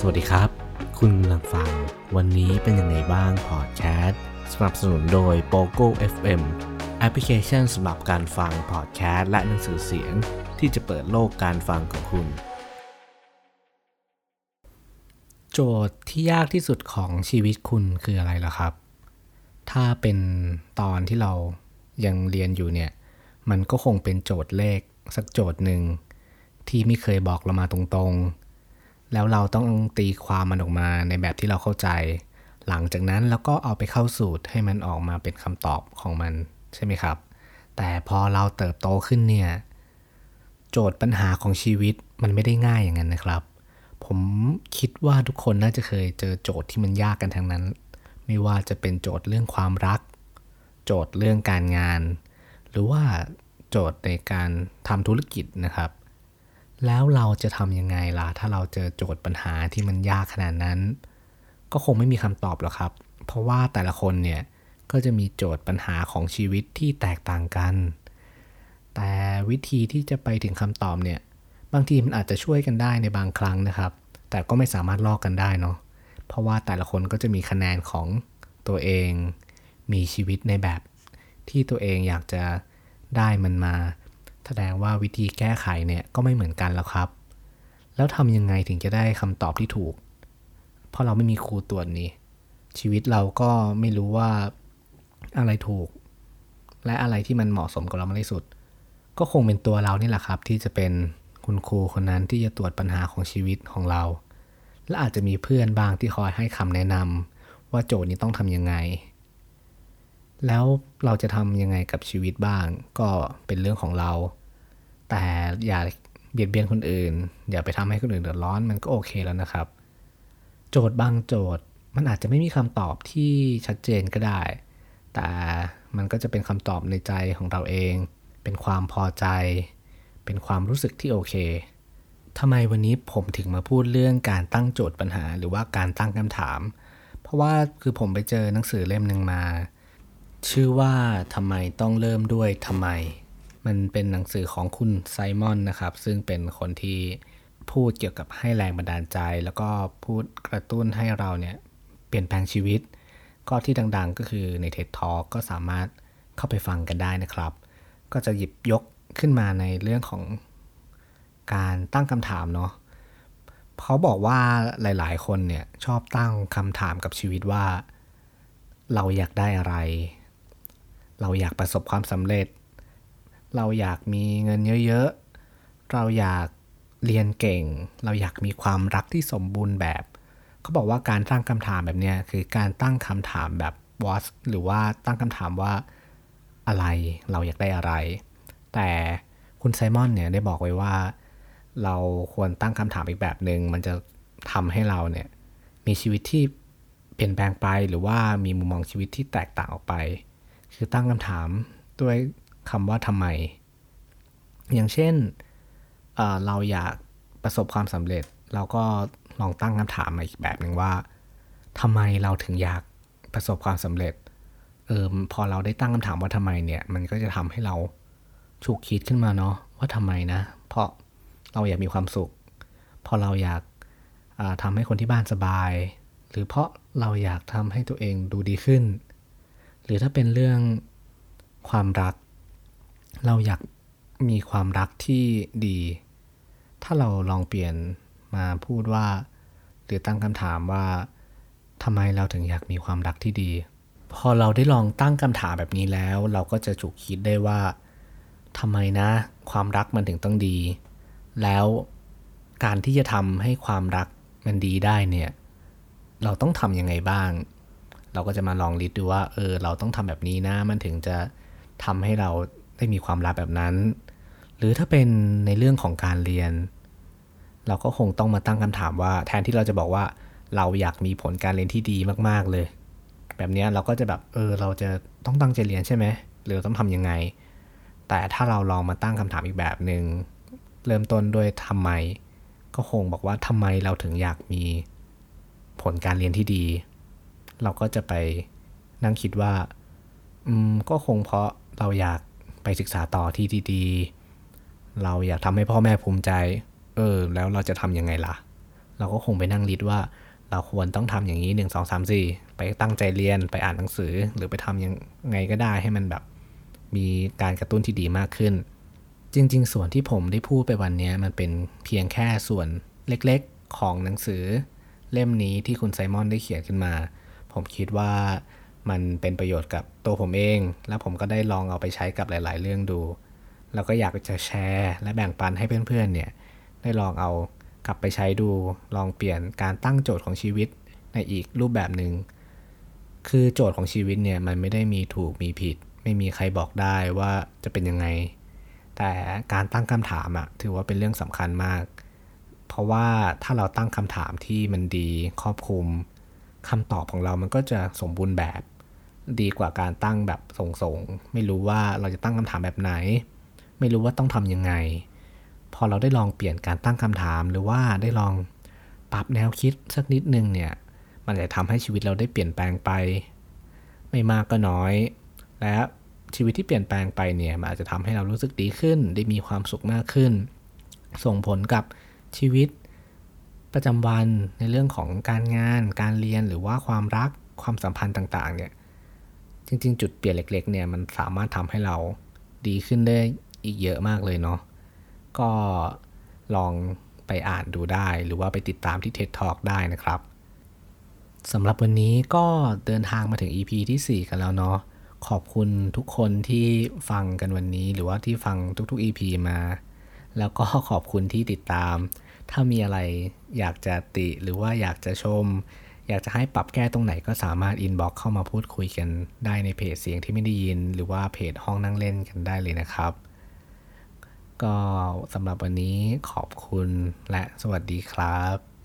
สวัสดีครับ คุณกำลังฟัง วันนี้เป็นยังไงบ้างพอดแคสต์สนับสนุนโดย POGO FM แอปพลิเคชันสำหรับการฟังพอดแคสต์และหนังสือเสียง ที่จะเปิดโลกการฟังของคุณ โจทย์ที่ยากที่สุดของชีวิตคุณคืออะไรล่ะครับ ถ้าเป็นตอนที่เรายังเรียนอยู่เนี่ย มันก็คงเป็นโจทย์เลขสักโจทย์หนึ่งที่ไม่เคยบอกเรามาตรงๆ แล้วเราต้องตีความมันออกมาในแบบที่เราเข้าใจ หลังจากนั้นเราก็เอาไปเข้าสูตรให้มันออกมาเป็นคำตอบของมันใช่ไหมครับ แต่พอเราเติบโตขึ้นเนี่ยโจทย์ปัญหาของชีวิตมันไม่ได้ง่ายอย่างนั้นนะครับ ผมคิดว่าทุกคนน่าจะเคยเจอโจทย์ที่มันยากกันทั้งนั้น ไม่ว่าจะเป็นโจทย์เรื่องความรัก โจทย์เรื่องการงาน หรือว่าโจทย์ในการทำธุรกิจนะครับ แล้วเราจะทำยังไงล่ะ ถ้าเราเจอโจทย์ปัญหาที่มันยากขนาดนั้น ก็คงไม่มีคำตอบหรอกครับ เพราะว่าแต่ละคนเนี่ยก็จะมีโจทย์ปัญหาของชีวิตที่แตกต่างกัน แต่วิธีที่จะไปถึงคำตอบเนี่ย บางทีมันอาจจะช่วยกันได้ในบางครั้งนะครับ แต่ก็ไม่สามารถลอกกันได้เนาะ เพราะว่าแต่ละคนก็จะมีคะแนนของตัวเอง มีชีวิตในแบบที่ตัวเองอยากจะได้มันมา แสดงว่าวิธีแก้ไขเนี่ยก็ไม่เหมือนกันแล้วครับ แล้วทำยังไงถึงจะได้คำตอบที่ถูก เพราะเราไม่มีครูตรวจนี่ ชีวิตเราก็ไม่รู้ว่าอะไรถูก และอะไรที่มันเหมาะสมกับเรามากที่สุด ก็คงเป็นตัวเรานี่แหละครับ ที่จะเป็นคุณครูคนนั้นที่จะตรวจปัญหาของชีวิตของเรา และอาจจะมีเพื่อนบางที่คอยให้คำแนะนำว่าโจทย์นี้ต้องทำยังไงแล้วเราจะทำยังไงกับชีวิตบ้าง ก็เป็นเรื่องของเรา แต่อย่าเบียดเบียนคนอื่น อย่าไปทำให้คนอื่นเดือดร้อนมันก็โอเคแล้วนะครับ โจทย์บางโจทย์มันอาจจะไม่มีคำตอบที่ชัดเจนก็ได้ แต่มันก็จะเป็นคำตอบในใจของเราเอง เป็นความพอใจ เป็นความรู้สึกที่โอเคทำไมวันนี้ผมถึงมาพูดเรื่องการตั้งโจทย์ปัญหา หรือว่าการตั้งคำถาม เพราะว่าคือผมไปเจอหนังสือเล่มหนึ่งมา ชื่อว่าทำไมต้องเริ่มด้วยทำไม มันเป็นหนังสือของคุณไซมอนนะครับ ซึ่งเป็นคนที่พูดเกี่ยวกับให้แรงบันดาลใจ แล้วก็พูดกระตุ้นให้เราเนี่ยเปลี่ยนแปลงชีวิต ก็ที่ดังๆก็คือใน TED Talk ก็สามารถเข้าไปฟังกันได้นะครับ ก็จะหยิบยกขึ้นมาในเรื่องของการตั้งคำถามเนาะเขาบอกว่าหลายๆ คนเนี่ยชอบตั้งคำถามกับชีวิตว่า เราอยากได้อะไร เราอยากประสบความสำเร็จ เราอยากมีเงินเยอะๆ เราอยากเรียนเก่ง เราอยากมีความรักที่สมบูรณ์แบบเขาบอกว่าการตั้งคำถามแบบนี้คือการตั้งคำถามแบบ what หรือว่าตั้งคำถามว่าอะไรเราอยากได้อะไร แต่คุณไซมอนเนี่ยได้บอกไว้ว่า เราควรตั้งคำถามอีกแบบหนึง่งมันจะทำให้เราเนี่ยมีชีวิตที่เปลี่ยนแปลงไปหรือว่ามีมุมมองชีวิตที่แตกต่างออกไป คือตั้งคำถามด้วย คำว่าทำไม อย่างเช่นเเราอยากประสบความสำเร็จ เราก็ลองตั้งคำถามมาอีกแบบหนึ่งว่าทำไมเราถึงอยากประสบความสำเร็จเออพอเราได้ตั้งคำถามว่าทำไมเนี่ย มันก็จะทำให้เราฉุกคิดขึ้นมาเนาะว่าทำไมนะ เพราะเราอยากมีความสุข พอเราอยากทำให้คนที่บ้านสบาย หรือเพราะเราอยากทำให้ตัวเองดูดีขึ้น หรือถ้าเป็นเรื่องความรัก เราอยากมีความรักที่ดี ถ้าเราลองเปลี่ยนมาพูดว่า หรือตั้งคำถามว่าทำไมเราถึงอยากมีความรักที่ดี พอเราได้ลองตั้งคำถามแบบนี้แล้ว เราก็จะฉุกคิดได้ว่าทำไมนะ ความรักมันถึงต้องดี แล้วการที่จะทำให้ความรักมันดีได้เนี่ย เราต้องทำยังไงบ้าง เราก็จะมาลองลิสต์ดูว่า เออ เราต้องทำแบบนี้นะ มันถึงจะทำให้เรา ได้มีความรักแบบนั้น หรือถ้าเป็นในเรื่องของการเรียน เราก็คงต้องมาตั้งคำถามว่า แทนที่เราจะบอกว่าเราอยากมีผลการเรียนที่ดีมาก ๆ เลย แบบนี้เราก็จะแบบเออเราจะต้องตั้งใจเรียนใช่ไหมหรือต้องทำยังไง แต่ถ้าเราลองมาตั้งคำถามอีกแบบหนึง่งเริ่มต้นด้วยทำไม ก็คงบอกว่าทำไมเราถึงอยากมีผลการเรียนที่ดี เราก็จะไปนั่งคิดว่า อืม ก็คงเพราะเราอยาก ไปศึกษาต่อที่ดีๆ เราอยากทำให้พ่อแม่ภูมิใจ เออ แล้วเราจะทำยังไงล่ะ เราก็คงไปนั่งลิดว่า เราควรต้องทำอย่างนี้หนึ่งสองสามสี่ไปตั้งใจเรียนไปอ่านหนังสือ หรือไปทำยังไงก็ได้ให้มันแบบมีการกระตุ้นที่ดีมากขึ้น จริง ๆ ส่วนที่ผมได้พูดไปวันนี้มันเป็นเพียงแค่ส่วนเล็กๆของหนังสือ เล่มนี้ที่คุณไซมอนได้เขียนขึ้นมา ผมคิดว่า มันเป็นประโยชน์กับตัวผมเอง แล้วผมก็ได้ลองเอาไปใช้กับหลาย ๆ เรื่องดู แล้วก็อยากจะแชร์ และแบ่งปันให้เพื่อน ๆ เนี่ย ได้ลองเอากลับไปใช้ดู ลองเปลี่ยนการตั้งโจทย์ของชีวิตในอีกรูปแบบหนึง่ง คือโจทย์ของชีวิตเนี่ยมันไม่ได้มีถูกมีผิด ไม่มีใครบอกได้ว่าจะเป็นยังไง แต่การตั้งคำถามอะถือว่าเป็นเรื่องสำคัญมาก เพราะว่าถ้าเราตั้งคำถามที่มันดีครอบคลุมคำตอบของเรามันก็จะสมบูรณ์แบบ ดีกว่าการตั้งแบบส่งๆ ไม่รู้ว่าเราจะตั้งคำถามแบบไหน ไม่รู้ว่าต้องทำยังไง พอเราได้ลองเปลี่ยนการตั้งคำถามหรือว่าได้ลองปรับแนวคิดสักนิดนึงเนี่ย มันจะทำให้ชีวิตเราได้เปลี่ยนแปลงไป ไม่มากก็น้อย และชีวิตที่เปลี่ยนแปลงไปเนี่ยมันอาจจะทำให้เรารู้สึกดีขึ้น ได้มีความสุขมากขึ้น ส่งผลกับชีวิตประจำวันในเรื่องของการงาน การเรียนหรือว่าความรักความสัมพันธ์ต่างๆเนี่ย จริง ๆ จุดเปลี่ยนเล็ก ๆ เนี่ยมันสามารถทำให้เราดีขึ้นได้อีกเยอะมากเลยเนาะก็ลองไปอ่านดูได้หรือว่าไปติดตามที่ TED Talk ได้นะครับสำหรับวันนี้ก็เดินทางมาถึง EP ที่ 4 กันแล้วเนาะขอบคุณทุกคนที่ฟังกันวันนี้ หรือว่าที่ฟังทุกๆ EP มา แล้วก็ขอบคุณที่ติดตาม ถ้ามีอะไรอยากจะติหรือว่าอยากจะชม อยากจะให้ปรับแก้ตรงไหนก็สามารถอินบ็อกเข้ามาพูดคุยกันได้ในเพจเสียงที่ไม่ได้ยิน หรือว่าเพจห้องนั่งเล่นกันได้เลยนะครับ ก็สำหรับวันนี้ขอบคุณและสวัสดีครับ